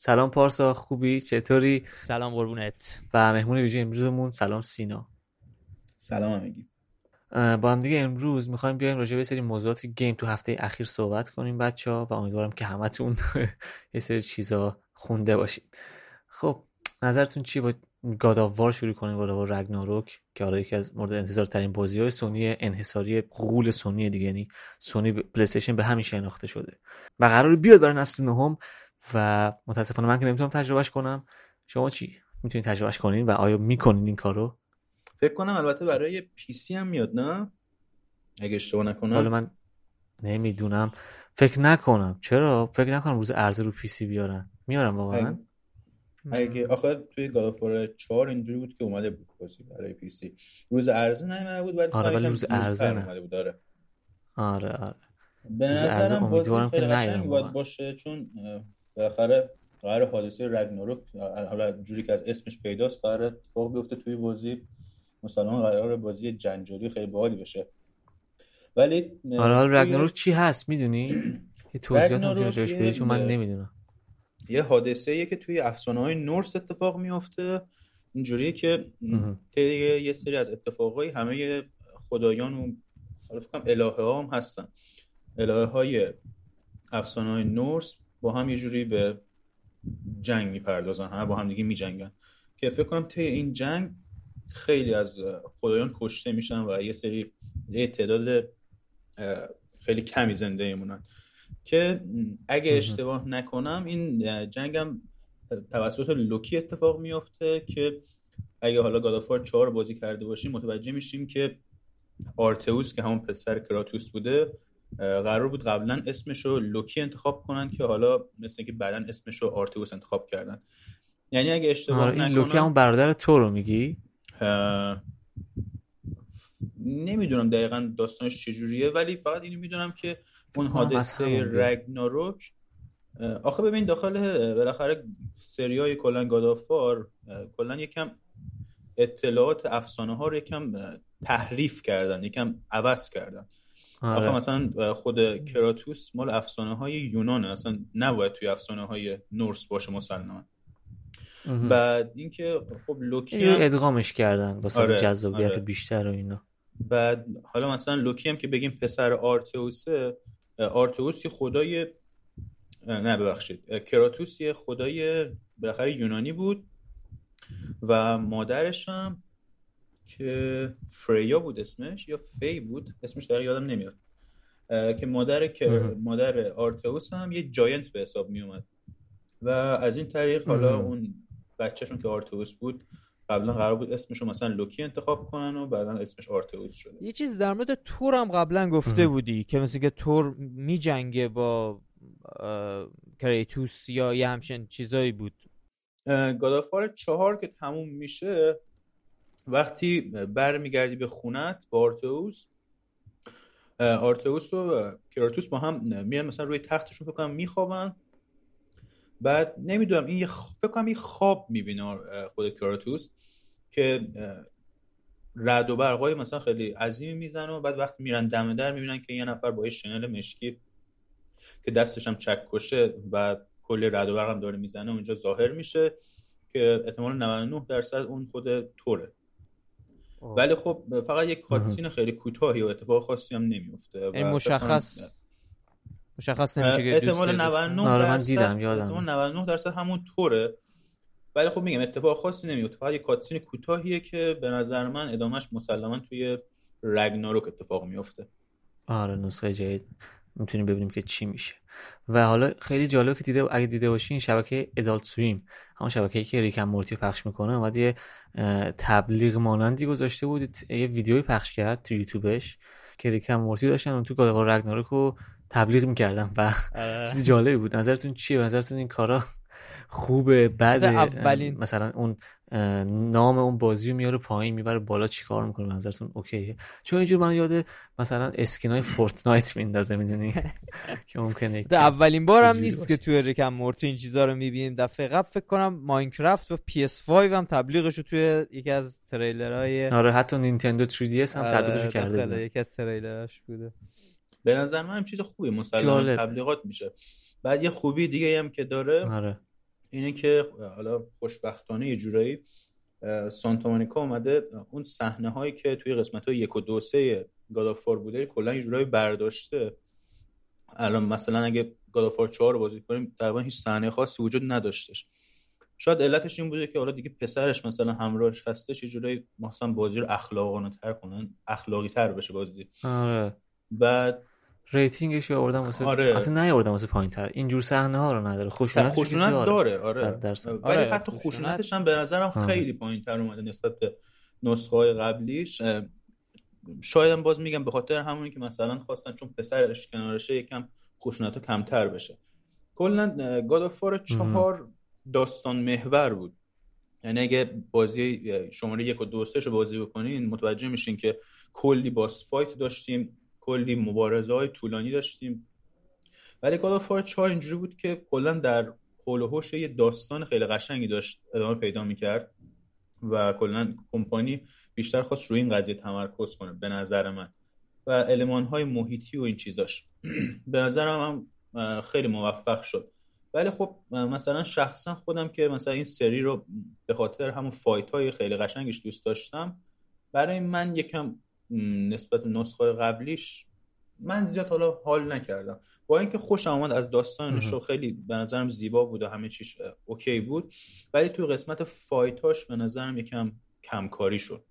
سلام پارسا خوبی؟ چطوری؟ سلام قربونت. و مهمون ویژه امروزمون سلام سینا. سلام همگی. با هم دیگه امروز می‌خوایم بیایم راجع به سری موضوعات گیم تو هفته اخیر صحبت کنیم بچه ها و امیدوارم که همتون یه سری چیزا خونده باشید خب نظرتون چی با گاداوار شروع کنیم؟ با رگناروک که حالا یکی از مورد انتظار ترین بازی های سونی انحصاری قول سونی دیگه یعنی سونی پلی به همین شناخته شده. و قرار بیاد برای نسل نهم و متاسفانه من که نمی‌تونم تجربهش کنم. شما چی می‌تونید تجربهش کنین و آیا می‌کنین این کارو؟ فکر کنم البته برای PC هم میاد نه؟ اگه اشتباه نکنم. حالا من نمی‌دونم. فکر نکنم. چرا؟ فکر نکنم روز عرضه رو PC بیارن. میارم واقعا؟ اگه آخه توی God of War 4 اینجوری بود که اومده بود بازی برای PC روز عرضه نیومده بود ولی آره ولی روز عرضه نه. بود. آره. آره آره. به نظرم امیدوارم که باید باشه چون بالاخره قرار حادثه رگناروک حالا جوری که از اسمش پیداست قرار اتفاق بیفته توی بازی. مسلمان قرار بازی جنجالی خیلی باحالی بشه. ولی آره حالا رگناروک چی هست؟ می‌دونی؟ یه توضیحات هم راجعش بدی چون من نمی‌دونم. یه حادثه ایه که توی افسانه های نورس اتفاق میفته اینجوریه که طی یه سری از اتفاقای همه خدایان و حالا فکرم الهه ها هم هستن. الهه های افسانه های نورس با هم یه جوری به جنگ می‌پردازن همه با هم دیگه میجنگن. که فکر کنم طی این جنگ خیلی از خدایان کشته میشن و یه سری تعداد خیلی کمی زنده ایمونن که اگه اشتباه نکنم این جنگم توسط لوکی اتفاق میفته که اگه حالا God of War چهار بازی کرده باشیم متوجه میشیم که آترئوس که همون پسر کراتوس بوده قرار بود قبلا اسمش رو لوکی انتخاب کنن که حالا مثل که بعدا اسمش رو آترئوس انتخاب کردن. یعنی اگه اشتباه آره این لوکی همون برادر ثور رو میگی؟ نمی‌دونم دقیقا داستانش چجوریه ولی فقط اینو می‌دونم که اون حادثه Ragnarok آخه ببین داخل بالاخره سریای کلا گادافار کلا یکم اطلاعات افسانه ها رو یکم تحریف کردن یکم عوض کردن. آره. مثلا خود کراتوس مال افسانه های یونانه اصلا نباید توی افسانه های نورس باشه مسلما بعد اینکه خب لوکی هم... ادغامش کردن واسه آره. جذابیت آره. بیشتر و اینا بعد حالا مثلا لوکی هم که بگیم پسر آرتئوسه آترئوس خدای نه ببخشید کراتوس یه خدای بالاخره یونانی بود و مادرش هم که فریا بود اسمش یا فی بود؟ اسمش دقیق یادم نمیاد. که مادر که مادر آترئوس هم یه giant به حساب می اومد و از این طریق حالا اون بچهشون که آترئوس بود قبلا قرار بود اسمشو مثلا لوکی انتخاب کنن و بعدا اسمش آترئوس شده. یه چیز در مورد تور هم قبلا گفته بودی که مثل که تور میجنگه با کریتوس یا یه همچین چیزایی بود. گادافار چهار که تموم میشه وقتی برمیگردی به خونت با آرتئوس آرتئوس و کراتوس با هم میان مثلا روی تختشون فکر کنم میخوابن. بعد نمی‌دونم این فکر کنم یه خواب می‌بینه خود کراتوس که رد و برقای مثلا خیلی عظیمی می‌زنه و بعد وقتی میرن دم در می‌بینن که یه نفر با شنل مشکی که دستش هم چک کشه و کلی رد و برق هم داره می‌زنه اونجا ظاهر میشه که احتمال 99 درصد اون خود توره. ولی خب فقط یک کاتسین خیلی کوتاهی و اتفاق خاصی هم نمیفته این مشخص مشخص نمیشه که احتمال 99 آره من دیدم یادم. احتمال 99 درصد همون طوره. ولی خب میگم اتفاق خاصی نمیفته. فقط یک کاتسین کوتاهیه که به نظر من ادامهش مسلما توی رگناروک اتفاق میفته. آره نسخه جدید. می‌تونیم ببینیم که چی میشه. و حالا خیلی جالب که دیده اگه دیده باشین شبکه ادالت سویم همون شبکه‌ای که ریکم مورتی پخش می‌کنه اومد یه تبلیغ مانندی گذاشته بود. یه ویدیوی پخش کرد تو یوتیوبش که ریکم مورتی داشتن اون تو گادوار رگناروک رو تبلیغ می‌کردن. و آره. چیزی جالبی بود. نظرتون چیه؟ نظرتون این کارا خوبه بعد اولین. مثلا اون نام اون بازی رو میاره پایین می‌بره بالا چیکار می‌کنه؟ نظرتون OK یه؟ چون اینجور من یاد مثلا skin ای Fortnite میندازه می‌دونی؟ که ممکنه اولین بارم نیست که توی Rick and Morty این چیزا رو می‌بینیم. دفعه قبل فکر کنم Minecraft و PS5 هم تبلیغش رو توی یکی از تریلرهای آره حتی نینتندو 3DS هم تبلیغش آره، کرده بود یکی از تریلراش بوده. به نظر من چیز خوبی مسلما تبلیغات میشه. بعد یه خوبی دیگه هم که داره آره. اینه که حالا خوشبختانه یه جورایی سانتا مونیکا اومده اون صحنه هایی که توی قسمت های یک و دو سه گادافار بوده کلا یه جورایی برداشته. الان مثلا اگه گادافار 4 رو بازی کنیم تقریبا هیچ صحنه خاصی وجود نداشتش. شاید علتش این بوده که حالا دیگه پسرش مثلا همراهش هستش یه جورایی مثلا بازی رو اخلاقانه تر کنن اخلاقی تر بشه بازی. آره. بعد ریتینگش رو آوردم واسه آره. حتی نیاوردم واسه پایین‌تر. اینجور صحنه ها رو نداره خشونت خشونت داره آره. ولی آره، حتی خشونتش هم به نظرم. خیلی پایین تر اومده نسبت به نسخه های قبلیش شاید هم باز میگم به خاطر همونی که مثلا خواستن چون پسرش کنارشه یکم خشونت ها کمتر بشه. کلا گادافار چهار داستان محور بود. یعنی اگه بازی شماره یک و دو رو بازی بکنین متوجه میشین که کلی boss fight داشتیم. کلی مبارزه های طولانی داشتیم. ولی God of 4 اینجوری بود که کلا در حول یه داستان خیلی قشنگی داشت ادامه پیدا می‌کرد و کلا کمپانی بیشتر خواست روی این قضیه تمرکز کنه به نظر من. و المان های محیطی و این چیزاش به نظرم هم خیلی موفق شد. ولی خب مثلا شخصا خودم که مثلا این سری رو به خاطر همون fight های خیلی قشنگش دوست داشتم برای من یکم نسبت به نسخه قبلیش من زیاد حالا حال نکردم. با اینکه خوشم آمد از داستانش. و خیلی به نظرم زیبا بود و همه چیش OK بود. ولی توی قسمت fight اش به نظرم یکم کمکاری شد.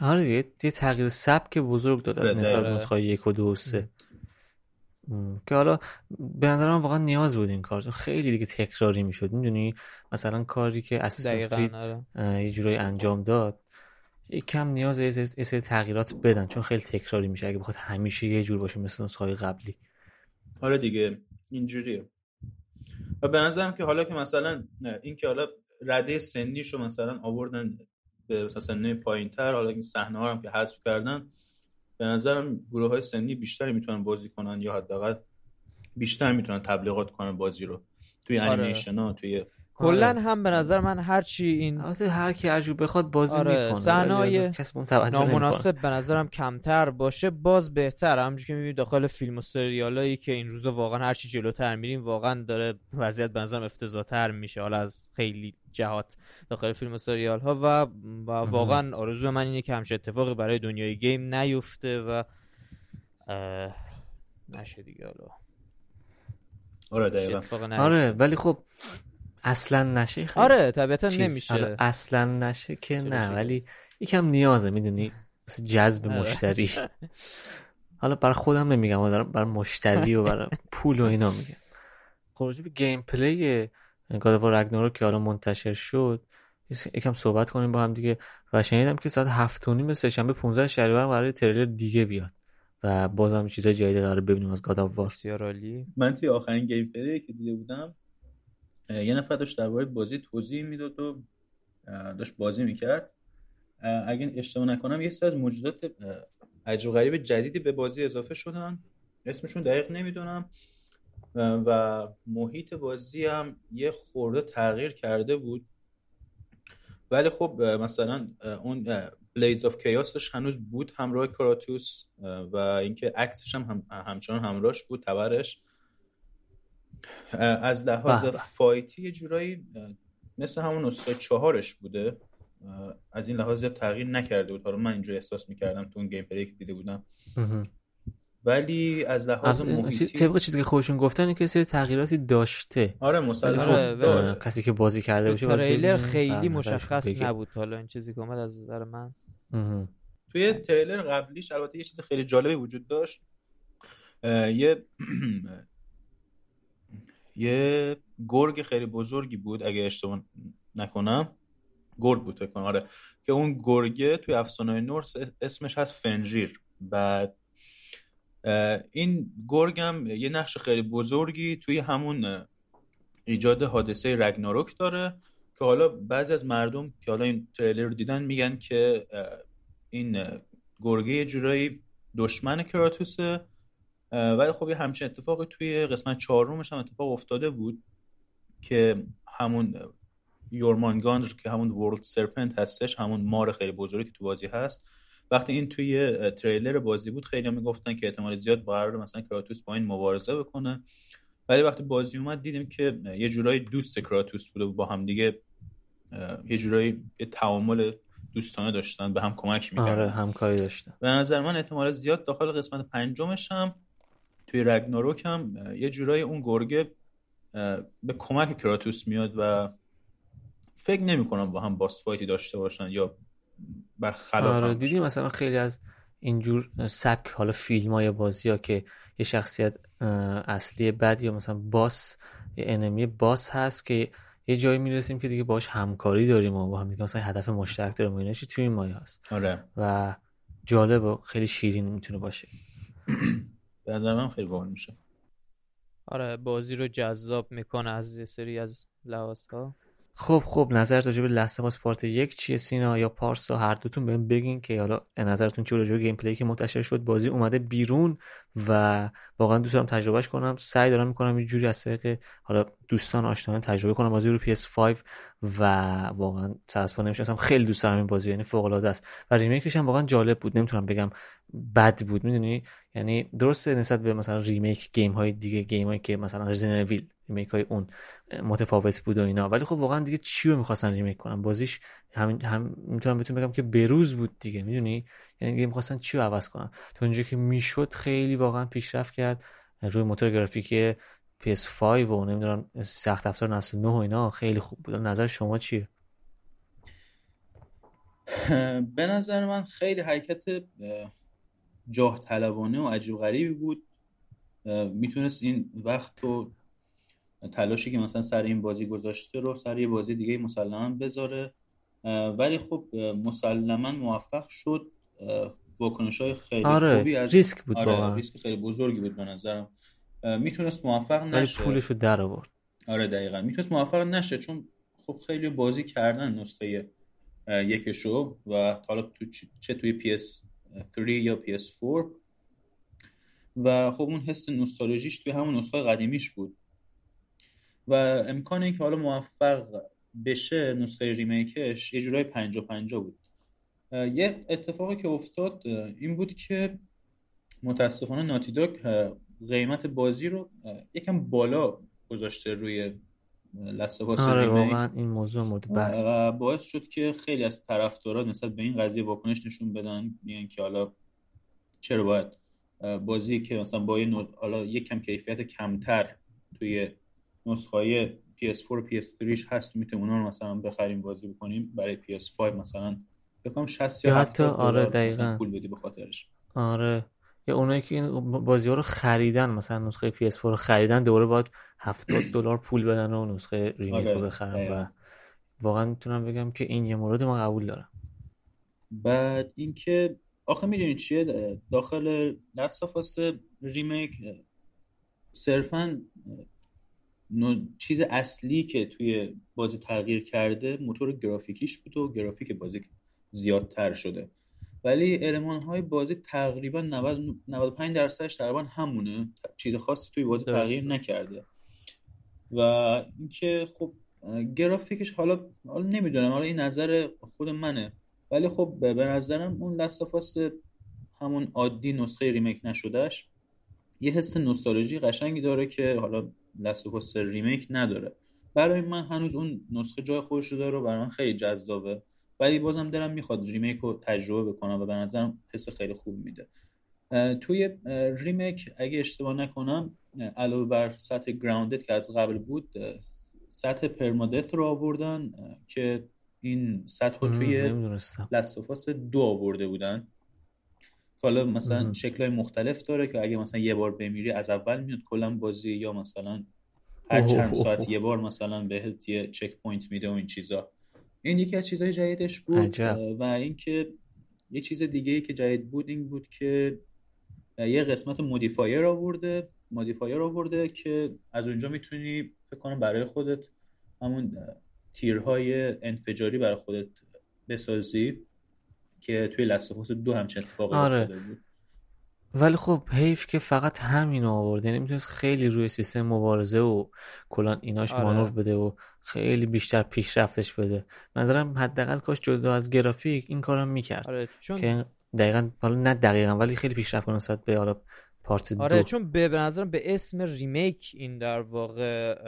آره یه تغییر سبک بزرگ داد بله. نسبت به نسخه یک و دو و سه. که حالا به نظر من واقعا نیاز بود این کار. خیلی دیگه تکراری می‌شد. می‌دونی؟ مثلا کاری که کرید آره. یه جورایی انجام داد کم نیاز یه سری- تغییرات بدن چون خیلی تکراری میشه. اگه بخواد همیشه یه جور باشه مثل نسخه قبلی. آره دیگه اینجوریه. و به نظرم که حالا که مثلا این که حالا رده سنیش رو مثلا آوردن به مثلا سنه پایین تر حالا این صحنه ها رو هم که حذف کردن به نظرم گروه های سنی بیشتری می‌تونن بازی کنن یا حداقل بیشتر می‌تونن تبلیغات کنن بازی رو. توی آره. انیمیشن ها توی کلا آره. هم به نظر من هرچی این البته هر کی هر بخواد بازی آره، می‌کنه نمی‌کنه. نامناسب به نظرم کمتر باشه باز بهتر همونجوری که می‌بینید داخل فیلم و سریالایی که این روزا واقعا هرچی جلوتر میریم واقعا داره وضعیت به نظرم افتضاحتر میشه حالا از خیلی جهات داخل فیلم و سریال ها و, و واقعا آرزو من اینه که همچه اتفاقی برای دنیای گیم نیفته و اه، نشه دیگه حالا آره دقیقا. آره ولی خب اصلا نشه خیلی آره طبیعتا چیز- نمیشه. آره، اصلا نشه که نه. ولی یکم نیازه می‌دونی؟ جذب آره. مشتری. حالا برای خودم نمیگم ولی دارم برای مشتری و برای پول و اینا میگم. خب راجع به گیم پلی گاد رگناروک که حالا منتشر شد یکم صحبت کنیم با هم دیگه. و شنیدم که ساعت هفت و نیم سهشنبه 15 شهریور قرار تریلر دیگه بیاد. و بازم چیزای جدید قرار ببینیم از God of War من توی آخرین gameplay ی که دیده بودم یه نفر داشت درباره بازی توضیح می‌داد و داشت بازی می‌کرد. اگه اشتباه نکنم یه سری از موجودات عجیب و غریب جدیدی به بازی اضافه شدن. اسمشون دقیق نمی‌دونم. و محیط بازی هم یه خورده تغییر کرده بود. ولی خب مثلا اون Blades of Chaos ش هنوز بود همراه Kratos و اینکه axe ش هم, هم همچنان همراهش بود تبرش. از لحاظ به به. fight ی یه جورایی مثل همون نسخه چهارش بوده. از این لحاظ زیاد تغییر نکرده بود. حالا من اینجوری احساس می‌کردم تو اون gameplay ی که دیده بودم. ولی از لحاظ محیطی طبق چیزی که خودشون گفتن که سری تغییراتی داشته. آره مسلما خب آره، کسی که بازی کرده باشه تریلر خیلی رو مشخص. نبود. حالا این چیزی که اومد از نظر من. توی تریلر قبلیش البته یه چیز خیلی جالبی وجود داشت. یه یه گرگ خیلی بزرگی بود اگه اشتباه نکنم. گرگ بود فکر کنم آره. که اون گرگه توی افسانه نورس اسمش هست فنریر بعد این گرگ هم یه نقش خیلی بزرگی توی همون ایجاد حادثه رگناروک داره که حالا بعضی از مردم که حالا این تریلر رو دیدن میگن که این گرگه یه جورایی دشمن کراتوسه. ولی خب یه همچین اتفاقی توی قسمت چهارمش هم اتفاق افتاده بود که همون یورمانگاندر که همون ورلد سرپنت هستش همون مار خیلی بزرگی که تو بازی هست. وقتی این توی تریلر بازی بود خیلی هم می‌گفتن که احتمال زیاد قرار مثلا کراتوس با این مبارزه بکنه. ولی وقتی بازی اومد دیدیم که یه جورایی دوست کراتوس بوده و با هم دیگه یه جورایی یه تعامل دوستانه داشتن به هم کمک می‌کردن. آره همکاری داشتن. به نظر من احتمال زیاد داخل قسمت پنجمش هم توی رگناروک هم یه جورایی اون گرگه به کمک کراتوس میاد و فکر نمی کنم با هم باس فایتی داشته باشن یا برخلاف آره دیدی مثلا خیلی از اینجور سبک حالا فیلم ها یا بازی ها که یه شخصیت اصلی بد یا مثلا boss یه enemy boss هست که یه جایی می‌رسیم که دیگه باش همکاری داریم و با هم دیگه مثلا هدف مشترک داریم و توی این مایه هست. آره. و جالب و خیلی شیرین می‌تونه باشه. به نظر من خیلی باحال میشه. آره بازی رو جذاب می‌کنه از یه سری از لحاظ ها خب خب نظرت راجع به Last Part یک چیه سینا؟ یا پارسا؟ هر دوتون بهم بگین که حالا نظرتون چیه راجع به gameplay ی که منتشر شد. بازی اومده بیرون و واقعا دوست دارم تجربهش کنم. سعی دارم می‌کنم یه جوری از طریق حالا دوستان آشنایان تجربه کنم. بازی رو PS5 و واقعا سیر نمیشم خیلی دوست دارم این بازی یعنی فوق العاده است. و remake ش هم واقعا جالب بود. نمی‌تونم بگم بد بود. می‌دونی؟ یعنی درسته نسبت به مثلا remake game های دیگه game هایی که مثلا Resident remake های اون متفاوت بود و اینا. ولی خب واقعا دیگه چی رو می‌خواستن remake کنن؟ بازیش همین هم می‌تونم بهتون بگم که بروز بود دیگه می‌دونی؟ یعنی دیگه می‌خواستن چی رو عوض کنن؟ تا اونجا که می‌شد خیلی واقعا پیشرفت کرد. روی موتور گرافیکی PS5 و نمی‌دونم سخت افزار نسل 9 و اینا خیلی خوب بود. نظر شما چیه؟ به نظر من خیلی حرکت جاه طلبانه و عجیب غریبی بود. می‌تونست این وقت و تلاشی که مثلا سر این بازی گذاشته رو سر یه بازی دیگه مسلما بذاره. ولی خب مسلما موفق شد واکنش های خیلی آره، خوبی از ریسک بود آره، ریسک خیلی بزرگی بود به نظرم. می‌تونست موفق نشه. ولی پولشو در آورد. آره دقیقا. می‌تونست موفق نشه چون خب خیلی بازی کردن نسخه یکشو و حالا تو چه توی PS3 یا PS4 و خب اون حس نوستالژیش توی همون نسخه قدیمیش بود. و امکان اینکه حالا موفق بشه نسخه ریمیکش یه جورای پنجا پنجا بود. یه اتفاقی که افتاد این بود که متاسفانه ناتی قیمت بازی رو یکم بالا گذاشته روی لسه آره واقعا این موضوع مورد بحث و باعث شد که خیلی از طرفدارا نسبت به این قضیه واکنش نشون بدن میگن که حالا چرا باید بازی که مثلا با یه حالا یکم کیفیت کمتر توی نسخه PS4 و PS3 هست می‌تونیم اونا رو مثلا بخریم بازی بکنیم. برای PS5 مثلا بکنم 60 یا حتی آره دقیقاً. پول بدی به خاطرش. آره. یا اونایی که این بازی ها رو خریدن مثلا نسخه PS4 رو خریدن دوره باید 70 دلار پول بدن و نسخه ریمیک رو آره، بخرن. و واقعا می‌تونم بگم که این یه مورد ما قبول دارم. بعد اینکه آخه می‌دونید چیه؟ داخل لست ریمیک صرفا چیز اصلی که توی بازی تغییر کرده موتور گرافیکیش بود و گرافیک بازی زیادتر شده. ولی علمان های بازی تقریبا 90 95 درصدش تقریبا همونه. چیز خاصی توی بازی تغییر نکرده. و اینکه خب گرافیکش حالا حالا نمی‌دونم. حالا این نظر خود منه. ولی خب به نظرم اون Last of Us همون عادی نسخه remake نشدهش یه حس نوستالژی قشنگی داره که حالا Last of Us remake نداره. برای من هنوز اون نسخه جای خودش رو داره و برای من خیلی جذابه. ولی بازم دلم می‌خواد remake رو تجربه بکنم و به نظرم حس خیلی خوب میده. توی remake اگه اشتباه نکنم علاوه بر سطح Grounded که از قبل بود سطح permadeath رو آوردن که این سطح رو توی Last of Us دو آورده بودن. حالا مثلا شکلهای مختلف داره که اگه مثلا یه بار بمیری از اول میاد کلا بازی یا مثلا هر چند ساعت یه بار مثلا بهت یه checkpoint میده و این چیزا. این یکی از چیزهای جدیدش بود و اینکه یه چیز دیگه ای که جدید بود این بود که یه قسمت modifier آورده modifier آورده که از اونجا می‌تونی فکر کنم برای خودت همون تیرهای انفجاری برای خودت بسازی. که توی Last of Us دو همچین اتفاقی آره. بود ولی خب حیف که فقط همین آورده یعنی می‌تونست خیلی روی سیستم مبارزه و کلا ایناش آره. مانور بده و خیلی بیشتر پیشرفتش بده نظرم حداقل کاش جدا از گرافیک این کارم می‌کرد آره. چون... که دقیقا حالا نه دقیقا ولی خیلی پیشرفت کنه به حالا part آره چون به نظرم به اسم remake این در واقع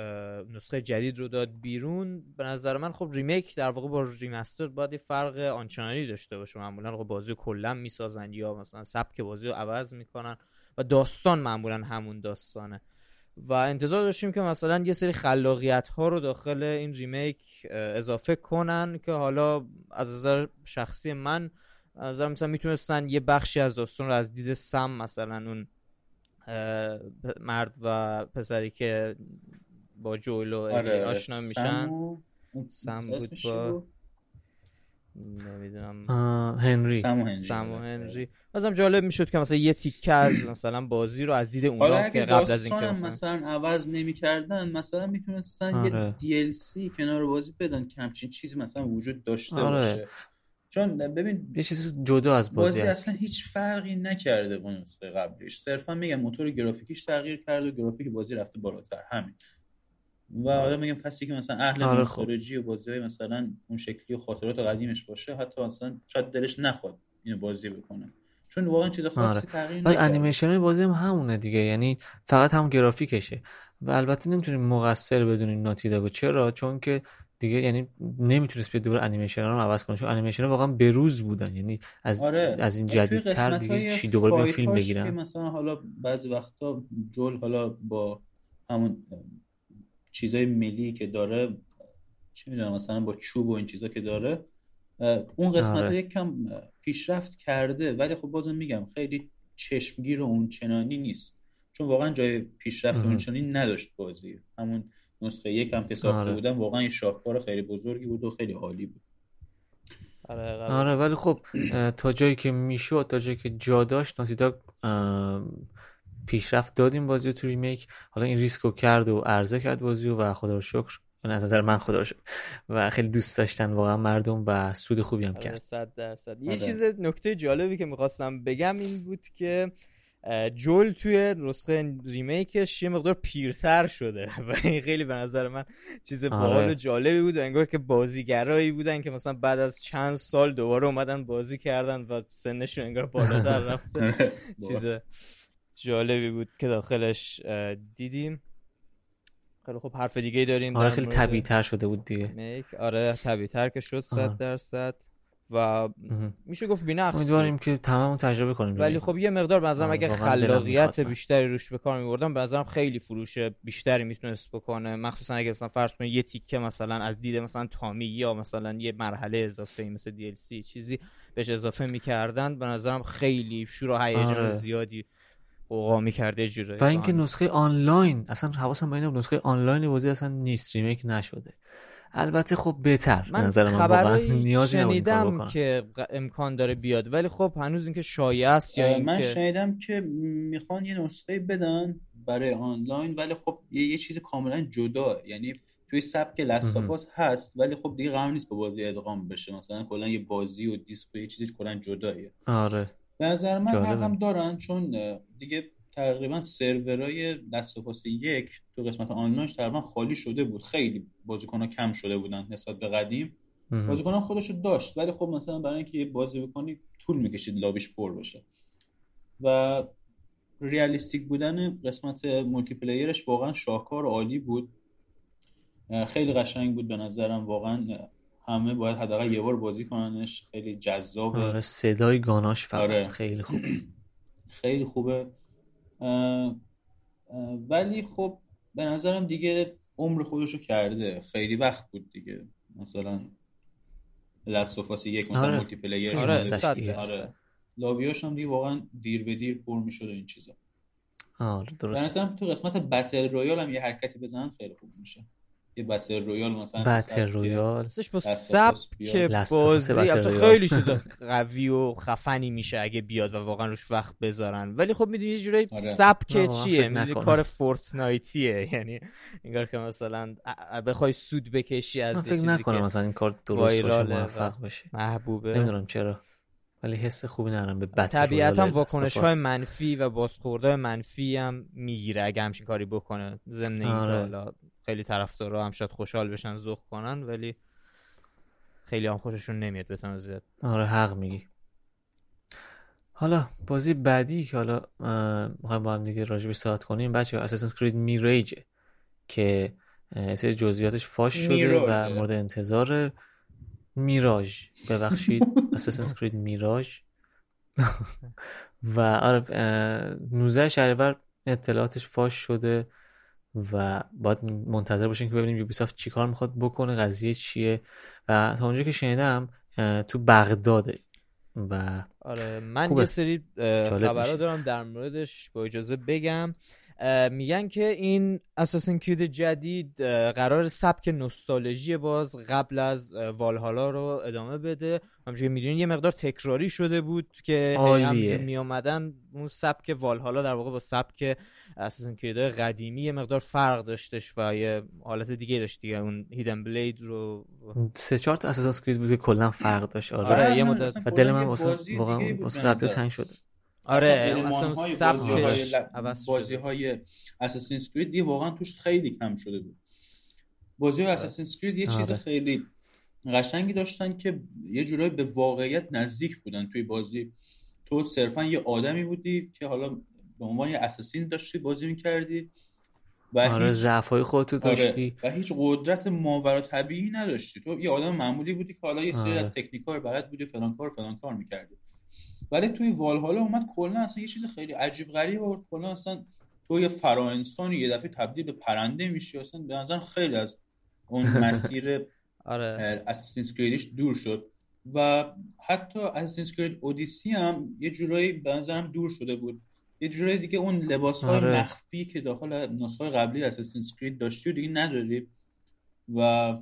نسخه جدید رو داد بیرون. به نظر من خب remake در واقع با remaster باید یه فرق آنچنانی داشته باشه. معمولا خب بازی کلا می‌سازن یا مثلا سبک بازی رو عوض می‌کنن و داستان معمولا همون داستانه. و انتظار داشتیم که مثلا یه سری خلاقیت ها رو داخل این remake اضافه کنن که حالا از نظر شخصی من از مثلا می‌تونستن یه بخشی از داستان رو از دید سم مثلا اون مرد و پسری که با جولو آره آشنا میشن. سم بود با نمی‌دونم. هنری. سم و هنری مثلا جالب می‌شد که مثلا یه تیکه از مثلا بازی رو از دید اونا که قبل از اینکه مثلا مثلا عوض نمی‌کردن مثلا می‌تونستن آره. یه DLC کنار بازی بدن که همچین چیزی مثلا وجود داشته آره. باشه. چون ببین یه چیز جدا از بازی, بازی اصلا هیچ فرقی نکرده با نسخه قبلیش. صرفا میگم موتور گرافیکیش تغییر کرده و گرافیک بازی رفته بالاتر. همین. و حالا میگم کسی که مثلا اهل آره نوستالژی و بازی های مثلا اون شکلی و خاطرات قدیمش باشه حتی مثلا شاید دلش نخواد اینو بازی بکنه. چون واقعا چیز خاصی آره. تغییر نکرده. انیمیشن بازی هم همونه دیگه. یعنی فقط هم گرافیکشه. و البته نمی‌تونیم مقصر بدونیم ناتی چرا؟ چون که دیگه یعنی نمی‌تونست بیاد دوباره انیمیشن رو عوض کنه چون انیمیشن واقعا بروز بودن. یعنی از آره. از این جدیدتر دیگه چی دوباره به فیلم بگیرن. مثلا حالا بعضی وقتا جول حالا با همون چیزای ملی که داره چی می‌دونم مثلا با چوب و این چیزا که داره اون قسمت آره. یک کم پیشرفت کرده ولی خب بازم میگم خیلی چشمگیر و اون چنانی نیست. چون واقعا جای پیشرفت اون چنانی نداشت بازی. همون نسخه یک هم که ساخته آره. بودن واقعا یه شاهکار خیلی بزرگی بود و خیلی عالی بود. آره, آره. ولی خب تا جایی که می‌شد تا جایی که جا داشت Naughty پیشرفت دادیم بازی تو remake. حالا این ریسکو کرد و عرضه کرد بازی و خدا رو شکر از نظر من خدا رو شکر و خیلی دوست داشتن واقعا مردم و سود خوبی هم کرد. صد درصد. یه چیز نکته جالبی که می‌خواستم بگم این بود که جول توی نسخه ریمیکش یه مقدار پیرتر شده و این خیلی به نظر من چیز آره. باحال و جالبی بود و انگار که بازیگرایی بودن که مثلا بعد از چند سال دوباره اومدن بازی کردن و سنشون انگار بالاتر رفته. چیز جالبی بود که داخلش دیدیم. خیلی خب حرف دیگه داریم آره خیلی طبیعی تر شده بود دیگه. آره طبیعی تر که شد صد درصد. و میشه گفت بینقص امیدواریم که تمام تجربه کنیم. ولی خب یه مقدار به نظرم اگه خلاقیت بیشتری روش به کار می‌بردن به نظرم خیلی فروش بیشتری می‌تونست بکنه. مخصوصا اگه مثلا فرض کنید یه تیکه مثلا از دید مثلا تامی یا مثلا یه مرحله اضافه مثل DLC چیزی بهش اضافه می‌کردن به نظرم خیلی شور و هیجان آره. زیادی قوقا می‌کرده جوری. و اینکه نسخه آنلاین اصلا حواسم به نسخه آنلاین بازی اصلا نیست ریمیک نشده. البته خب بهتر. من نظر من واقعا نیازی شنیدم که امکان داره بیاد ولی خب هنوز اینکه شایع است یا من شنیدم که می‌خوان یه نسخه بدن برای آنلاین ولی خب یه, یه چیز کاملا جدا. یعنی توی سبک لستافاس هست ولی خب دیگه قرار نیست با بازی ادغام بشه. مثلا کلا یه بازی و دیسک و یه چیزی کلا جداییه. آره. به نظر من هم دارن چون دیگه تقریبا سرورای دست یک تو قسمت آنلاینش تقریبا خالی شده بود. خیلی بازیکن ها کم شده بودن نسبت به قدیم. بازیکن ها خودشو داشت ولی خب مثلا برای اینکه یه بازی بکنی طول می‌کشید لابیش پر بشه. و ریالیستیک بودن قسمت مولتی پلیرش واقعا شاهکار عالی بود. خیلی قشنگ بود به نظرم. واقعا همه باید حداقل یه بار بازی کننش. خیلی جذابه. آره صدای گاناش فقط آره. خیلی خوب. خیلی خوبه. ولی خب به نظرم دیگه عمر خودشو کرده خیلی وقت بود دیگه مثلا Last of Us یک مثلا آره. multiplayer آره. آره. lobby اش هم دیگه واقعا دیر به دیر پر می‌شد این چیزا آره درست مثلا تو قسمت battle royale هم یه حرکتی بزنن خیلی خوب میشه یه battle royale مثلا battle royale. با سبک بازی خیلی چیز قوی و خفنی میشه اگه بیاد و واقعا روش وقت بذارن. ولی خب می‌دونی یه جورایی آره. سبک چیه؟ می‌دونی کار فورتنایتیه. یعنی انگار که مثلا بخوای سود بکشی از فکر نکنم مثلا این کار درست باشه موفق بشه محبوبه. نمی‌دونم چرا. ولی حس خوبی ندارم به بتل طبیعتا واکنش های منفی و بازخورده منفی هم می‌گیره. اگه همچین کاری بکنه ضمن آره. خیلی طرفدارا هم شاید خوشحال بشن ذوق کنن ولی خیلی هم خوششون نمیاد بتونه زیاد. آره حق میگی. حالا بازی بعدی که حالا می‌خوایم با هم دیگه راجبش صحبت کنیم بچه اساسنز کرید میریجه که سری جزئیاتش فاش شده و مورد انتظار میراژ. ببخشید اساسنز کرید میراژ. و آره 19 شهریور اطلاعاتش فاش شده. و باید منتظر باشیم که ببینیم یوبیسافت چیکار می‌خواد بکنه قضیه چیه. و تا اونجا که شنیدم تو بغداده. و آره من یه سری خبرها دارم در موردش. با اجازه بگم میگن که این اساسن کرید جدید قرار سبک نوستالژی باز قبل از والهالا رو ادامه بده. همونجوری می‌دونین یه مقدار تکراری شده بود که همینجور می آمدن اون سبک والهالا در واقع با سبک اساسن کرید قدیمی یه مقدار فرق داشتش و یه حالت دیگه داشت دیگه. اون هیدن بلید رو سه چهار تا اساسن کرید بود که کلا فرق داشت. آره, آره یه مدت. و دل من واسه واقعا واسه قبل تنگ شده. آره اصلا بازی های اساسین کرید دیگه واقعا توش خیلی کم شده بود. بازی های اساسین کرید یه چیز آره. خیلی قشنگی داشتن که یه جورایی به واقعیت نزدیک بودن توی بازی. تو صرفا یه آدمی بودی که حالا به عنوان یه اساسین داشتی بازی می‌کردی و آره ضعف های خودتو آره، داشتی. و هیچ قدرت ماورا طبیعی نداشتی. تو یه آدم معمولی بودی که حالا یه سری آره. از تکنیک‌ها بلد بودی فلان کار فلان کار می‌کردی. ولی توی والهالا اومد کلا اصلا یه چیز خیلی عجیب غریب و کلا اصلا تو یه فرا انسانی یه دفعه تبدیل به پرنده میشی. اصلا به نظر خیلی از اون مسیر آره. اساسینز کریدش دور شد. و حتی Assassin's Creed Odyssey هم یه جورایی به نظرم دور شده بود. یه جورایی دیگه اون لباس های آره. مخفی که داخل نسخه قبلی Assassin's Creed داشتی و دیگه نداری. و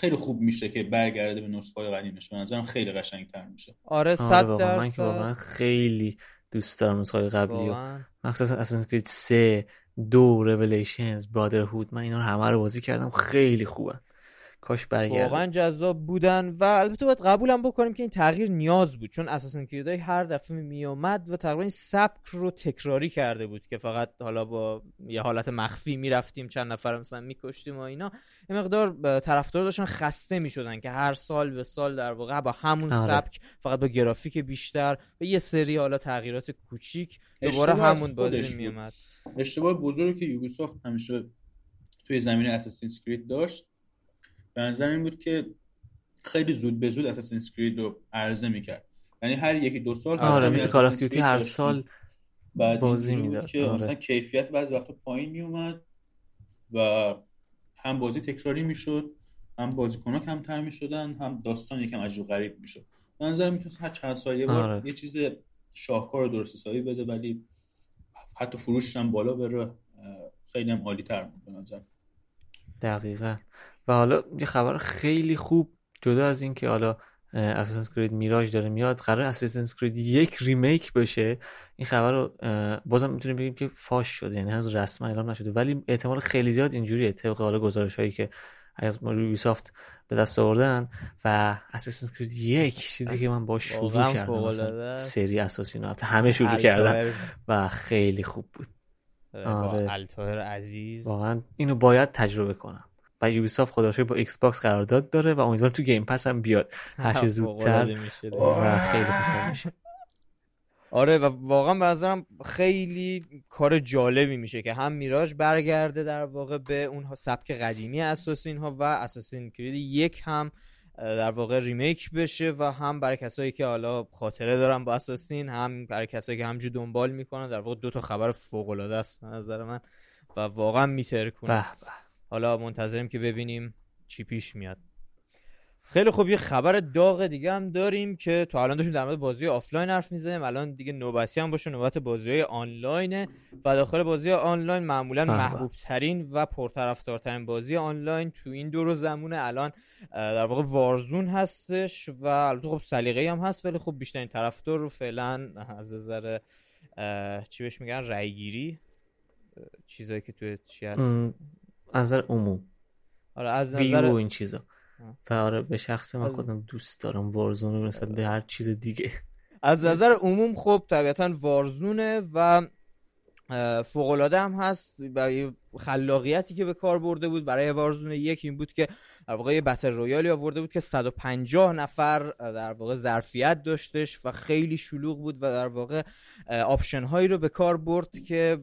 خیلی خوب میشه که برگرده به نسخه های قدیمش. به نظرم خیلی قشنگتر میشه. آره 100 آره درصد من که واقعا خیلی دوست دارم نسخه های قبلی مخصوصا Assassin's Creed 3 دو Revelations Brotherhood من اینا رو همه رو بازی کردم. خیلی خوبه. کاش برگرده واقعا جذاب بودن و البته باید قبولم بکنیم که این تغییر نیاز بود چون اساسن کریدای هر دفعه می اومد و تقریبا این سبک رو تکراری کرده بود که فقط حالا با یه حالت مخفی می‌رفتیم چند نفر مثلا میکشتیم و اینا. این مقدار طرفدار داشتن خسته می‌شدن که هر سال به سال در واقع با همون آره. سبک فقط با گرافیک بیشتر و یه سری حالا تغییرات کوچیک دوباره همون بازی میومد اشتباه بزرگی که یوبیسافت همیشه توی زمینه اساسینز کرید داشت به نظر این بود که خیلی زود به زود اساسین کرید رو عرضه می‌کرد. یعنی هر یکی دو سال آره مثل کال اف دیوتی هر سال بعد بازی می‌داد. که آره. مثلا کیفیت بعضی وقتا پایین میومد و هم بازی تکراری می‌شد هم بازیکن ها کمتر می‌شدن هم داستان یکم عجیب غریب می‌شد. به نظر می‌تونست هر چند سال یه بار آره. یه چیز شاهکار و درست حسابی بده ولی حتی فروشش هم بالا بره خیلی هم عالی تر بود به نظر دقیقا. و حالا یه خبر خیلی خوب جدا از این که حالا اساسنز کرید میراج داره میاد قرار اساسنز کرید یک ریمیک بشه. این خبر رو بازم می‌تونیم بگیم که فاش شده یعنی هنوز رسما اعلام نشده ولی احتمال خیلی زیاد اینجوریه طبق حالا گزارش هایی که از یوبیسافت به دست آوردن. و اساسنز کرید یک چیزی که من با شروع کردم سری اساسین همه شروع کردن و خیلی خوب بود. آره Altaïr عزیز. واقعا اینو باید تجربه کنم. و Ubisoft خدا با Xbox قرارداد داره و امیدوارم تو Game Pass هم بیاد. هر زودتر و خیلی خوشحال میشه. آره و واقعا به نظرم خیلی کار جالبی میشه که هم Mirage برگرده در واقع به اون سبک قدیمی Assassin ها و Assassin's Creed یک هم در واقع remake بشه و هم برای کسایی که حالا خاطره دارن با Assassin هم برای کسایی که همینجور دنبال می‌کنن در واقع دو تا خبر فوق العاده است به نظر من و واقعا میترکونه حالا منتظریم که ببینیم چی پیش میاد. خیلی خوب یه خبر داغ دیگه هم داریم که تو الان داشتیم در مورد بازی آفلاین حرف می‌زنیم. الان دیگه نوبتی هم باشه نوبت بازی های آنلاینه و داخل بازی آنلاین معمولا. محبوب ترین و پرطرفدارترین بازی آنلاین تو این دور زمون الان در واقع Warzone هستش و البته خب سلیقه هم هست ولی خب بیشترین طرفدار رو فعلا از نظر چی بهش میگن رایگیری چیزایی که تو چی هست؟ از نظر عموم آره از نظر این چیزا. و آره به شخص من خودم دوست دارم. وارزون نسبت به هر چیز دیگه. از نظر عموم خب طبیعتا وارزونه و فوق العاده هم هست. برای خلاقیتی که به کار برده بود. برای وارزون یک این بود که در واقع بتل رویالی آورده بود که 150 نفر در واقع ظرفیت داشتش و خیلی شلوغ بود و در واقع option هایی رو به کار برد که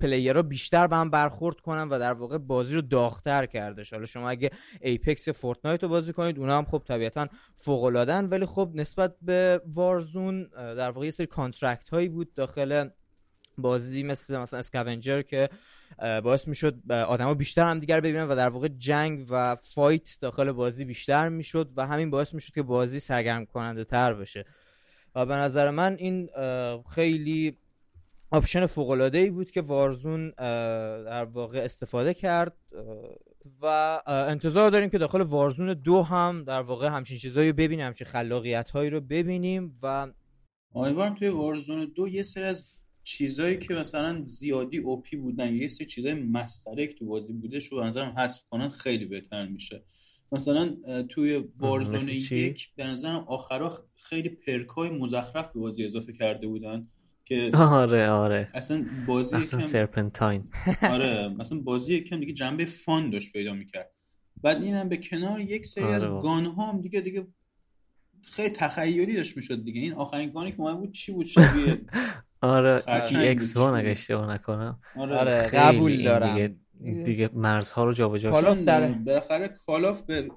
player ها بیشتر به هم برخورد کنن و در واقع بازی رو داغتر کردش حالا شما اگه Apex یا Fortnite رو بازی کنید اونا هم خب طبیعتا فوق ولی خب نسبت به Warzone در واقع یه سری contract هایی بود داخل بازی مثل مثلا Scavenger که باعث می‌شد آدما بیشتر هم دیگر ببینن و در واقع جنگ و fight داخل بازی بیشتر می‌شد و همین باعث می‌شد که بازی سرگرم کننده تر بشه. و به نظر من این خیلی option فوق العاده ای بود که Warzone در واقع استفاده کرد و انتظار داریم که داخل Warzone دو هم در واقع همچین چیزایی رو ببینیم همچین خلاقیت هایی رو ببینیم و امیدوارم توی Warzone دو یه سری از چیزایی که مثلا زیادی OP بودن یه سری چیزای مسخره که تو بازی بوده به نظرم حذف کنن خیلی بهتر میشه. مثلا توی Warzone یک به نظرم آخرا خیلی perk های مزخرف به بازی اضافه کرده بودن. که آره آره. اصلا بازی اصلا Serpentine. آره مثلا بازی یکم دیگه جنبه fun داشت پیدا می‌کرد. بعد اینم به کنار یک سری از آره gun ها هم دیگه دیگه خیلی تخیلی داشت می‌شد دیگه. این آخرین gun ی که اومد بود چی بود؟ شبیه آره ای ایکس ها اگه اشتباه نکنم. آره, آره قبول دارم. دیگه, دیگه مرزها رو جابجا Call of در بالاخره Call of به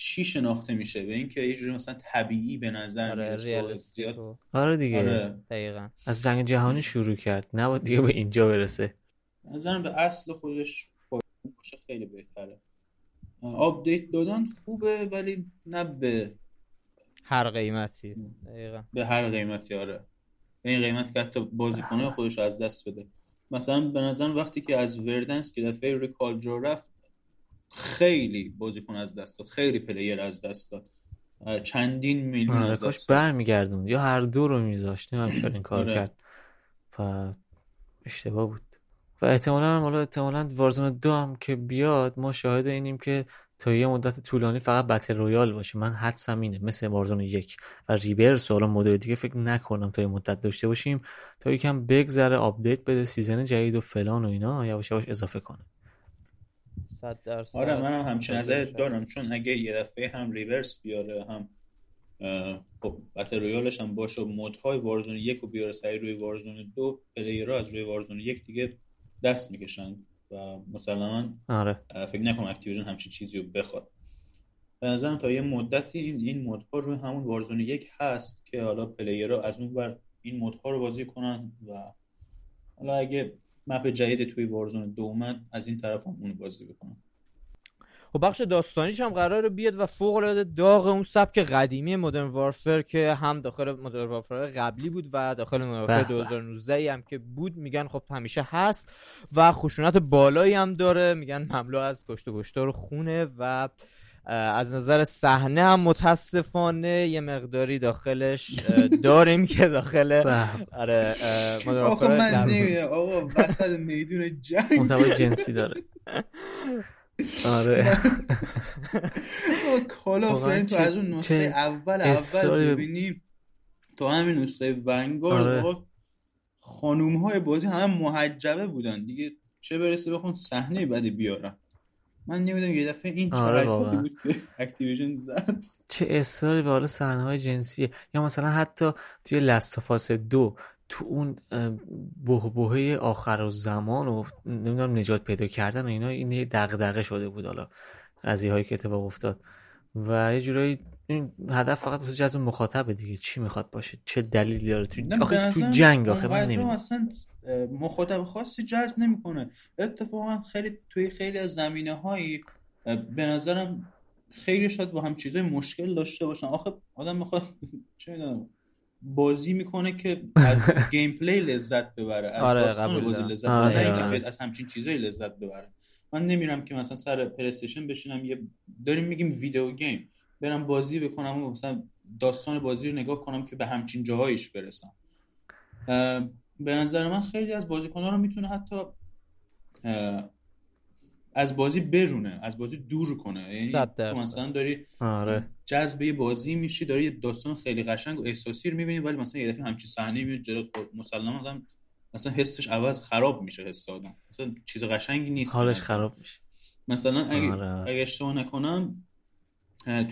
چی شناخته میشه؟ به اینکه یه جوری مثلا طبیعی به نظر آره آره دیگه. آره. دقیقا. از جنگ جهانی شروع کرد. نباید دیگه به اینجا برسه. نظرم به اصل خودش باشه خیلی بهتره. update دادن خوبه ولی نه به هر قیمتی. دقیقا. به هر قیمتی آره. به این قیمت که حتی بازیکنه خودش از دست بده. مثلا به نظر وقتی که از Verdansk که دفعه رو Caldera رفت خیلی بازیکن از دست داد خیلی player از دست داد. چندین میلیون آره، از دست برمیگردوند. یا هر دو رو میذاشت. نمی‌دونم این کار آره. کرد. و اشتباه بود. و احتمالا هم حالا احتمالا Warzone دو هم که بیاد ما شاهد اینیم که تا یه مدت طولانی فقط battle royale باشه. من حدسم اینه مثل Warzone یک و Rebirth حالا مدل دیگه فکر نکنم تا یه مدت داشته باشیم. تا یکم بگذره update بده season جدید و فلان و اینا یواش یواش اضافه کنه. صد درصد آره منم همچین نظر دارم چون اگه یه دفعه هم ریورس بیاره هم خب battle royale ش هم باشه و mode های Warzone یک رو بیاره سری روی Warzone دو player ها از روی Warzone یک دیگه دست می‌کشن و مسلما آره. فکر نکنم Activision همچین چیزی رو بخواد به نظرم تا یه مدتی این این mode ها روی همون Warzone یک هست که حالا player ها از اون بر این مودها رو بازی کنن و حالا اگه مپ جدید توی وارزون دومن از این طرف هم اون بازی بکنم. خب بخش داستانیش هم قرار بیاد و فوق العاده داغ اون سبک قدیمی مدرن وارفر که هم داخل مدرن وارفر قبلی بود و داخل مدرن وارفر 2019 هم که بود میگن خب همیشه هست و خشونت بالایی هم داره میگن مملو از کشت و کشتار خونه و از نظر صحنه هم متاسفانه یه مقداری داخلش داریم که داخل آره آقا من نمی‌دونم. آقا وسط میدون جنگ. محتوای جنسی داره. آره. کالا تو از اون نسخه اول اول ببینیم. تو همین نسخه ونگارد آره. خانوم های بازی همه محجبه بودن. دیگه چه برسه بخون صحنه بعدی بیارن. من نمی‌دونم یه دفعه این آره بود که اکتیویژن زد. چه اصراری به حال صحنه های جنسیه. یا مثلا حتی توی لستافاس دو تو اون بهبهه آخر و زمان و نمی‌دونم نجات پیدا کردن و اینا این دغدغه شده بود حالا. قضیه هایی که اتفاق افتاد. و یه جورایی این هدف فقط واسه جذب مخاطبه دیگه. چی می‌خواد باشه؟ چه دلیلی داره؟ تو آخه تو جنگ آخه من نمی‌دونم. اصلا مخاطب خاصی جذب نمی‌کنه. اتفاقا خیلی توی خیلی از زمینه هایی به نظرم خیلی شاید با هم چیزای مشکل داشته باشن. آخه آدم می‌خواد چه می‌دونم بازی می‌کنه که از gameplay لذت ببره از آره قبول بازی لذت آره آره. از همچین چیزایی لذت ببره. من نمیرم که مثلا سر PlayStation بشینم یه داریم میگیم video game. برم بازی بکنم و مثلا داستان بازی رو نگاه کنم که به همچین جاهایش برسم. به نظر من خیلی از بازیکنان رو می‌تونه حتی از بازی برونه از بازی دور کنه. یعنی تو مثلا داری آره. جذب بازی میشی داری یه داستان خیلی قشنگ و احساسی رو می‌بینی ولی مثلا یه دفعه همچین صحنه میاد جلوت خود مسلما آدم اصلا حسش عوض خراب میشه حس آدم. اصلا چیز قشنگی نیست حالش خراب میشه. مثلا اگه, آره. اگه اشتباه نکنم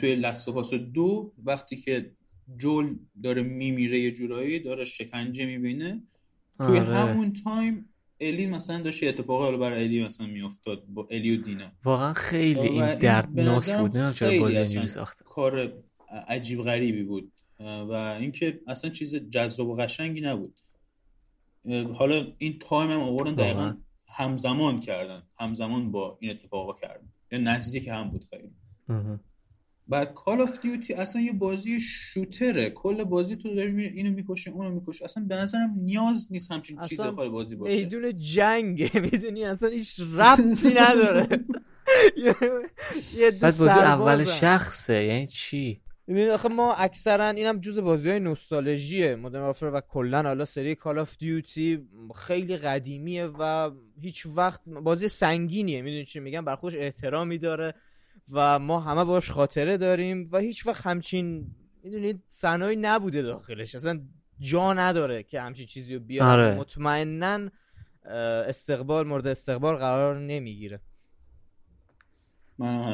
توی لسوپاس دو وقتی که جول داره میمیره یه جورایی داره شکنجه می‌بینه. توی آره. همون time Ellie مثلا داشت اتفاقی حالا برای Ellie مثلا میافتاد با Ellie و Dina واقعا خیلی و این دردناک بود. نه چرا بازی ساخته. کار عجیب غریبی بود. و اینکه اصلا چیز جذاب و قشنگی نبود. حالا این time هم آوردن دقیقا. همزمان کردن. همزمان با این اتفاقا کردن. یا نزدیک هم بود خیلی. بعد Call of Duty اصلا یه بازی shooter ه. کل بازی تو داری اینو می‌کشی اونو می‌کشی. اصلا به نظرم نیاز نیست همچین چیزی اصلا داخل بازی باشه. میدون جنگه. می‌دونی؟ اصلا هیچ ربطی نداره. بعد بازی اول. شخصه. یعنی چی؟ می‌دونی؟ آخه ما اکثرا اینم جز بازی های نوستالژیه. مدرن وارفر و کلا حالا سری کال آف دیوتی خیلی قدیمیه و هیچ وقت بازی سنگینیه. می‌دونی چی میگم؟ بر خودش احترامی داره. و ما همه باش خاطره داریم و هیچ وقت همچین می‌دونید صحنه‌ای نبوده داخلش. اصلا جا نداره که همچین چیزی رو بیاره آره. مطمئنا استقبال مورد استقبال قرار نمی‌گیره.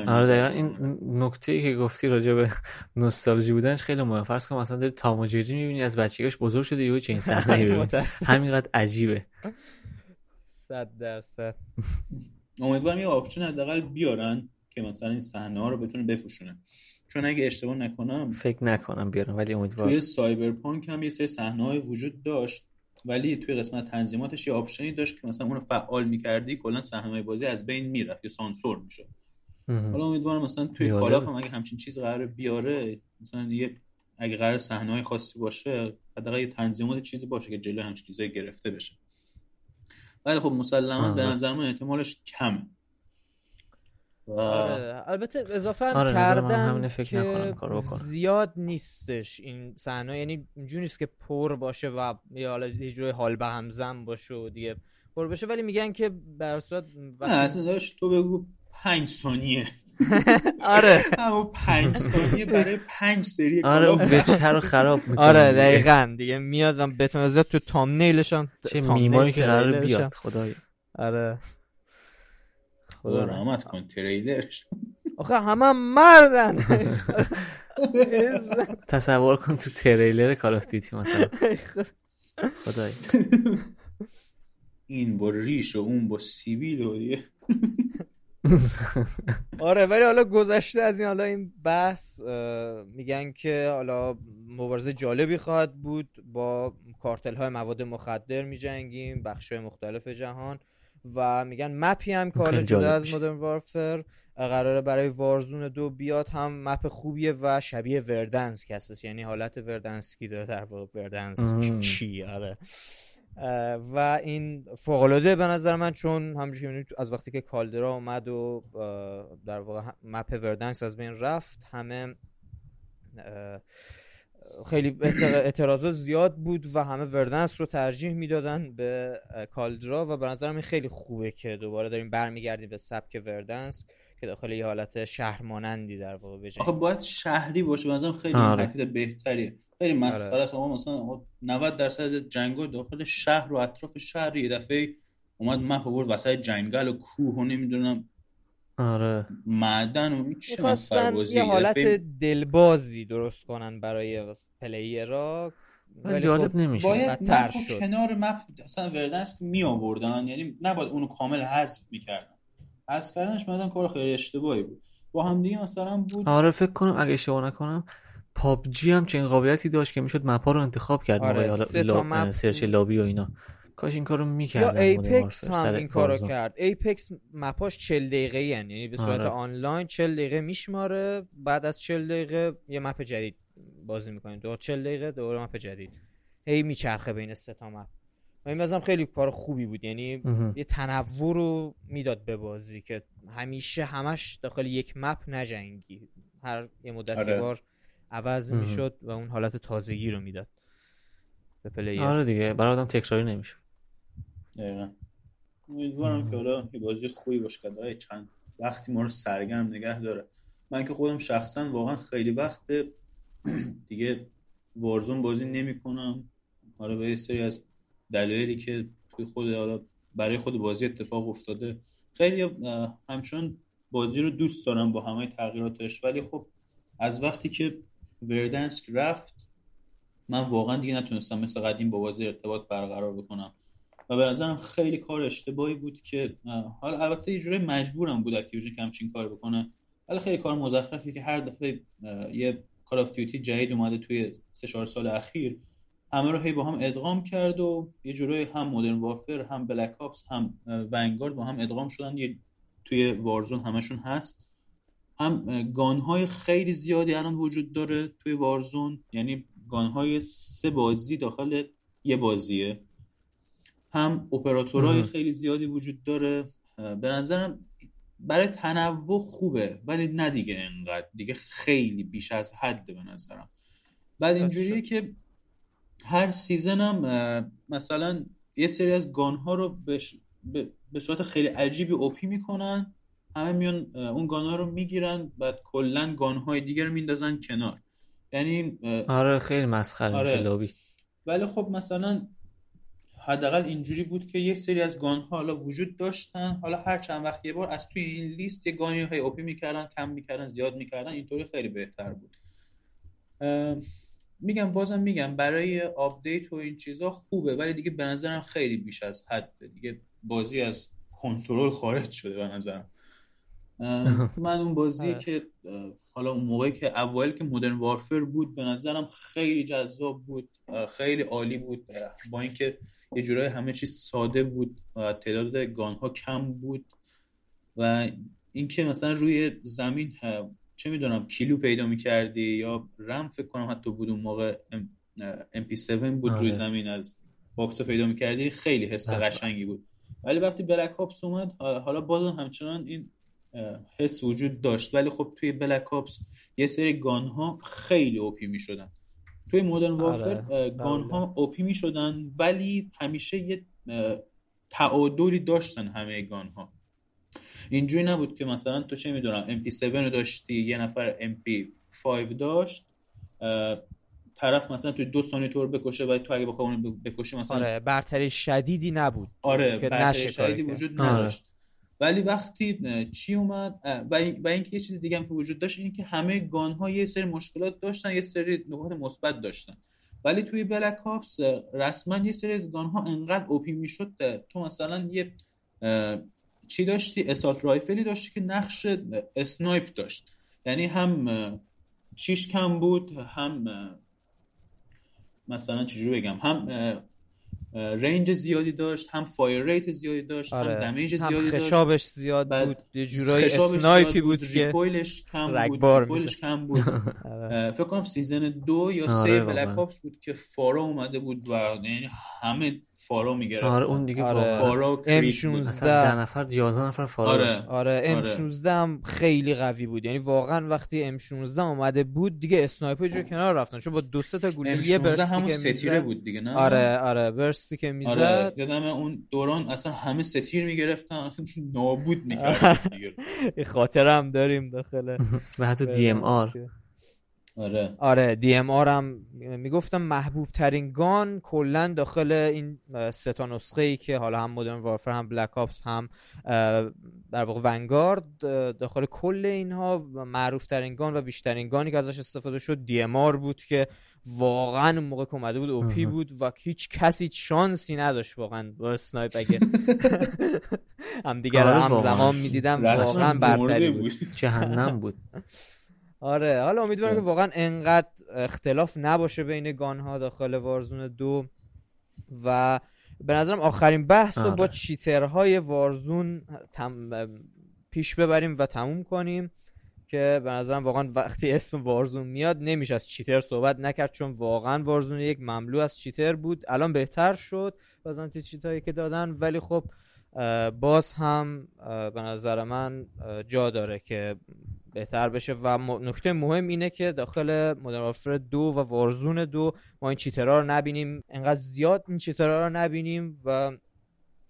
آره دقیقا. این نکته ای که گفتی راجع به نوستالژی بودنش خیلی مهم فرض کن مثلا داری تام و جری می‌بینی از بچگیش بزرگ شده یهو چه این صحنه. همینقدر عجیبه. صد درصد. امیدوارم یه option حداقل بیارن. که مثلا این صحنه ها رو بتونه بپوشونه چون اگه اشتباه نکنم فکر نکنم بیارن ولی امیدوارم توی Cyberpunk هم یه سری صحنه های وجود داشت ولی توی قسمت تنظیماتش یه option ی داشت که مثلا اون رو فعال می‌کردی کلا صحنه بازی از بین می‌رفت یا سانسور می‌شد. حالا امیدوارم مثلا توی. Call of هم اگه همچین چیز قرار بیاره مثلا یه اگه قرار صحنه های خاصی باشه حداقل یه تنظیمات چیزی باشه که جلوی همچین چیزایی گرفته بشه ولی خب مسلما به. نظر من احتمالش کمه آره البته اضافه هم آره، من کردن همینه، فکر که نکنم کارو. زیاد نیستش این صحنه. یعنی اینجوری نیست که پر باشه و یا حالا یه جوری حال به همزن باشه و دیگه پر بشه ولی میگن که در صورت نه وقتی- اصلا داشت تو بگو پنج ثانیه. آره. اما پنج ثانیه برای پنج سری آره وجهه رو خراب می‌کنه آره دقیقا. دیگه میاد و بتونزه تو تامنیلش هم چه میمایی که قرار هم. بیاد خدایا آره. خدا رحمت کن تریلرش آخه همه هم مردن. تصور کن تو تریلر کال آف دیوتی مثلا. خدایا این با ریش و اون با سیبیل و دیگه آره ولی حالا گذشته از این حالا این بحث میگن که حالا مبارزه جالبی خواهد بود. با کارتل های مواد مخدر میجنگیم بخش های مختلف جهان. و میگن مپی هم که حالا جدا از. مدرن وارفر قراره برای وارزون دو بیاد هم مپ خوبیه و شبیه وردنسک هستش یعنی حالت وردنسکی داره در واقع وردنسک مم. چی آره و این فوق‌العاده به نظر من چون همونجوری که از وقتی که کالدرا اومد و در واقع مپ وردنس از بین رفت همه خیلی اعتراض- اعتراضات زیاد بود و همه وردنس رو ترجیح می‌دادن به کالدرا و به نظرم این خیلی خوبه که دوباره داریم برمیگردیم به سبک وردنس که داخل یه حالت شهر مانندی در واقع بجنگیم آخه باید شهری باشه به نظرم خیلی آره. حرکت بهتریه خیلی مسخره آره. است آقا مثلا آقا 90 درصد جنگا داخل شهر و اطراف شهر یه دفعه اومد مپ آورد وسط جنگل و کوه و نمی‌دونم آره. معدن و می‌خواستن بازی یه حالت دلبازی درست کنن برای پلیرها ولی جالب خب نمیشه باید رو شد. کنار مپ اصلا وردنسک می آوردن یعنی نباید اونو کامل حذف می‌کردن. حذف کردنش مثلا کار خیلی اشتباهی بود. با هم دیگه مثلا بود آره فکر کنم اگه اشتباه نکنم پابجی هم چنین قابلیتی داشت که می‌شد مپا رو انتخاب کرد. آره، موقع search lobby و اینا. کاش این کارو یا می‌کردن Apex هم این کارو کرد. Apex map اش 40 دقیقه یعنی یعنی به صورت آره. آنلاین 40 دقیقه میشماره بعد از 40 دقیقه یه map جدید بازی می‌کنیم. دو 40 دقیقه دوباره map جدید. هی میچرخه بین سه تا map. و این بازم خیلی کار خوبی بود. یعنی یه تنوع رو می‌داد به بازی که همیشه همش داخل یک map نجنگی. هر یه مدتی آره. بار عوض. می‌شد و اون حالت تازگی رو می‌داد به پلیر. آره دیگه. برای آدم تکراری نمیشه دقیقا. امیدوارم که حالا یه بازی خوبی باشه که چند وقتی ما رو سرگرم نگه داره. من که خودم شخصا واقعا خیلی وقت دیگه وارزون بازی نمی کنم حالا به یه سری از دلایلی که توی خود حالا برای خود بازی اتفاق افتاده. خیلی همچون بازی رو دوست دارم با همه تغییراتش. ولی خب از وقتی که Verdansk رفت من واقعا دیگه نتونستم مثل قدیم با بازی ارتباط برقرار بکنم. به نظرم خیلی کار اشتباهی بود که حالا البته یه جوری مجبورم بود Activision همچین کار بکنه ولی خیلی کار مزخرفی که هر دفعه یه Call of Duty جدید اومده توی سه چهار سال اخیر همه رو هی با هم ادغام کرد و یه جورایی هم Modern Warfare هم Black Ops هم Vanguard با هم ادغام شدن یه توی وارزون همشون هست. هم گانهای خیلی زیادی الان وجود داره توی وارزون یعنی گانهای سه بازی داخل یه بازیه. هم اپراتورهای خیلی زیادی وجود داره. به نظرم برای تنوع خوبه ولی نه دیگه انقدر دیگه خیلی بیش از حد به نظرم. بعد اینجوریه که هر سیزن هم مثلا یه سری از گان ها رو به صورت خیلی عجیبی اوپی می‌کنن. همه میان اون گان ها رو می‌گیرن بعد کلا گان های دیگر رو میندازن کنار. یعنی آره خیلی مسخره آره. میشه لابی ولی خب مثلا حداقل اینجوری بود که یه سری از گان ها حالا وجود داشتن. حالا هر چند وقت یه بار از توی این لیست یه گانی های اوپی می‌کردن کم می‌کردن زیاد می‌کردن اینطوری خیلی بهتر بود. میگم بازم میگم برای آپدیت و این چیزا خوبه ولی دیگه به نظرم خیلی بیش از حد دیگه بازی از کنترل خارج شده به نظرم. من اون بازی آره. که حالا اون موقعی که اوایل که Modern Warfare بود به نظرم خیلی جذاب بود خیلی عالی بود. با اینکه یه جورای همه چیز ساده بود و تعداد gun ها کم بود و اینکه مثلا روی زمین چه می‌دونم Kilo پیدا می‌کردی یا رم فکر کنم حتی بود اون موقع MP7 بود روی آره. زمین از box پیدا می‌کردی خیلی حس بله. قشنگی بود ولی وقتی Black Ops اومد حالا بازم همچنان این حس وجود داشت ولی خب توی Black Ops یه سری gun ها خیلی OP می‌شدن توی Modern Warfare آره. gun ها OP می‌شدن ولی همیشه یه تعادلی داشتن همه gun ها اینجوری نبود که مثلا تو چه می‌دونم MP7 رو داشتی یه نفر MP5 داشت طرف مثلا توی دو ثانیه تو رو بکشه و تو اگه بخوای اونو بکشی مثلا آره برتری شدیدی نبود. آره برتری شدیدی وجود آره. ولی وقتی چی اومد؟ و, اینکه یه چیز دیگه هم که وجود داشت اینه که همه گان ها یه سری مشکلات داشتن یه سری نکات مثبت داشتن. ولی توی بلک آپس رسما یه سری از گان ها انقدر اوپی می‌شد تو مثلا یه چی داشتی؟ assault rifle ی داشتی که نقش snipe داشت. یعنی هم چیش کم بود هم مثلا چجوری بگم؟ هم range زیادی داشت هم fire rate زیادی داشت آره. هم damage زیادی داشت. خشابش زیاد بود یه جورایی snipe ی بود, بود که recoil ش کم بود recoil ش کم بود. فکر کنم season دو یا آره سه Black Ops بود که FARA اومده بود و یعنی همه فارا می‌گرفت. آره اون دیگه آره. فارا ام 16 ده نفر 11 نفر فارا آره. آره ام 16 هم خیلی قوی بود. یعنی واقعا وقتی ام 16 اومده بود دیگه اسنایپر جو کنار رفتن. چون با دو سه تا گلوله یه برستی همون که ستیره بود دیگه نه؟ آره آره برستی که می‌زد. آره. یادم اون دوران اصلا همه ستیر می‌گرفتن. نابود می‌کردن دیگه. خاطرم داریم داخل و حتی دی ام آر. آره. آره DMR هم می‌گفتم محبوب ترین gun کلا داخل این سه تا نسخه ای که حالا هم Modern Warfare هم Black Ops هم در واقع Vanguard داخل کل اینها معروف ترین gun و بیشترین gun ی که ازش استفاده شد DMR بود که واقعا اون موقع که اومده بود OP بود و هیچ کسی شانسی نداشت واقعا با snipe اگه. هم دیگر آره هم زمان می‌دیدم واقعا برتری بود. جهنم بود. آره حالا امیدوارم که واقعا انقدر اختلاف نباشه بین گان ها داخل وارزون دو و به نظرم آخرین بحث رو با آره. چیترهای وارزون پیش ببریم و تموم کنیم که به نظرم واقعا وقتی اسم وارزون میاد نمیشه از چیتر صحبت نکرد چون واقعا وارزون یک مملو از چیتر بود الان بهتر شد بازم تی چیتایی که دادن ولی خب باز هم به نظر من جا داره که بهتر بشه و نکته مهم اینه که داخل مدرن دو و وارزون دو ما این چیترها رو نبینیم. انقدر زیاد این چیترها رو نبینیم و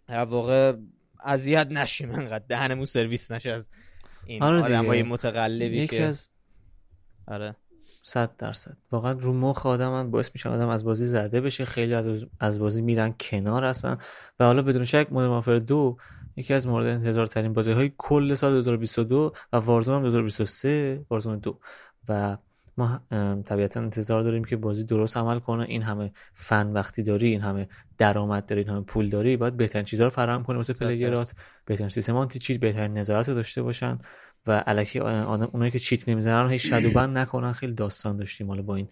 در واقع اذیت نشیم. انقدر دهنمون سرویس نشه از این آره های متقلبی یکی که از آره. صد درصد. واقعا رو مخ آدم باعث میشه آدم از بازی زده بشه. خیلی از, از بازی میرن کنار هستن و حالا بدون شک وارفر دو یکی از مورد انتظار ترین بازی های کل سال 2022 و وارزون هم 2023 وارزون دو. و ما طبیعتا انتظار داریم که بازی درست عمل کنه. این همه فن وقتی داری این همه درآمد داری این همه پول داری باید بهترین چیزها رو فراهم کنه واسه پلیرات بهترین سیستم آنتی چیت بهترین نظارت رو داشته باشن. و الکی آدم اونایی که چیت نمی‌زنن هیچ شادو بند نکنن. خیلی داستان داشتیم حالا با این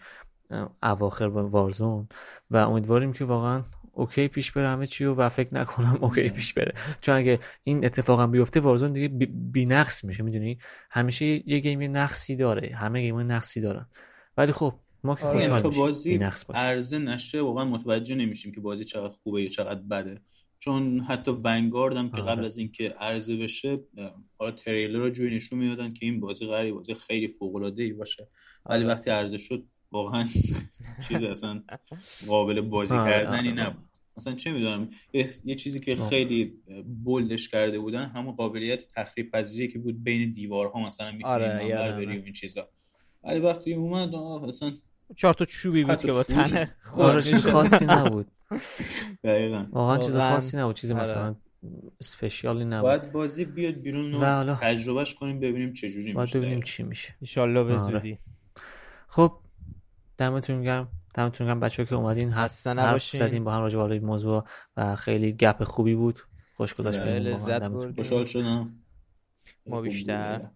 اواخر با Warzone. و امیدواریم که واقعا OK پیش بره همه چی و فکر نکنم OK پیش بره. چون اگه این اتفاقا بیفته Warzone دیگه بی, نقص میشه می‌دونی؟ همیشه یه game نقصی داره. همه game نقصی دارن. ولی خب ما که آره، خوشحال میشیم. بازی عرضه نشه واقعا متوجه نمیشیم که بازی چقدر خوبه یا چقدر بده. چون حتی Vanguard هم که قبل آره. از اینکه عرضه بشه حالا تریلر رو جوری نشون می‌دادن که این بازی قراره بازی خیلی فوق العاده ای باشه. ولی آره. وقتی عرضه شد واقعا چیز اصلا قابل بازی کردنی نبود. مثلا چه می‌دونم یه چیزی که خیلی بولدش کرده بودن همون قابلیت تخریب پذیری که بود بین دیوارها مثلا می‌تونی آره بری و این چیزا. ولی وقتی اومد اصلا چهار تا چوبی بود که با تنه آره. خاصی نبود. دقیقاً. واقعا چیز خاصی نبود چیز آره. مثلا اسپشیالی نبود. باید بازی بیاد بیرون و تجربهش کنیم ببینیم چه جوری میشه. ببینیم چی میشه. ان به آره. زودی. خب دمتون گرم. دمتون گرم بچه‌ها که اومدین. حرف زدیم با هم راجع به موضوع و خیلی گپ خوبی بود. خوش گذشت خوشحال شدم. ما بیشتر.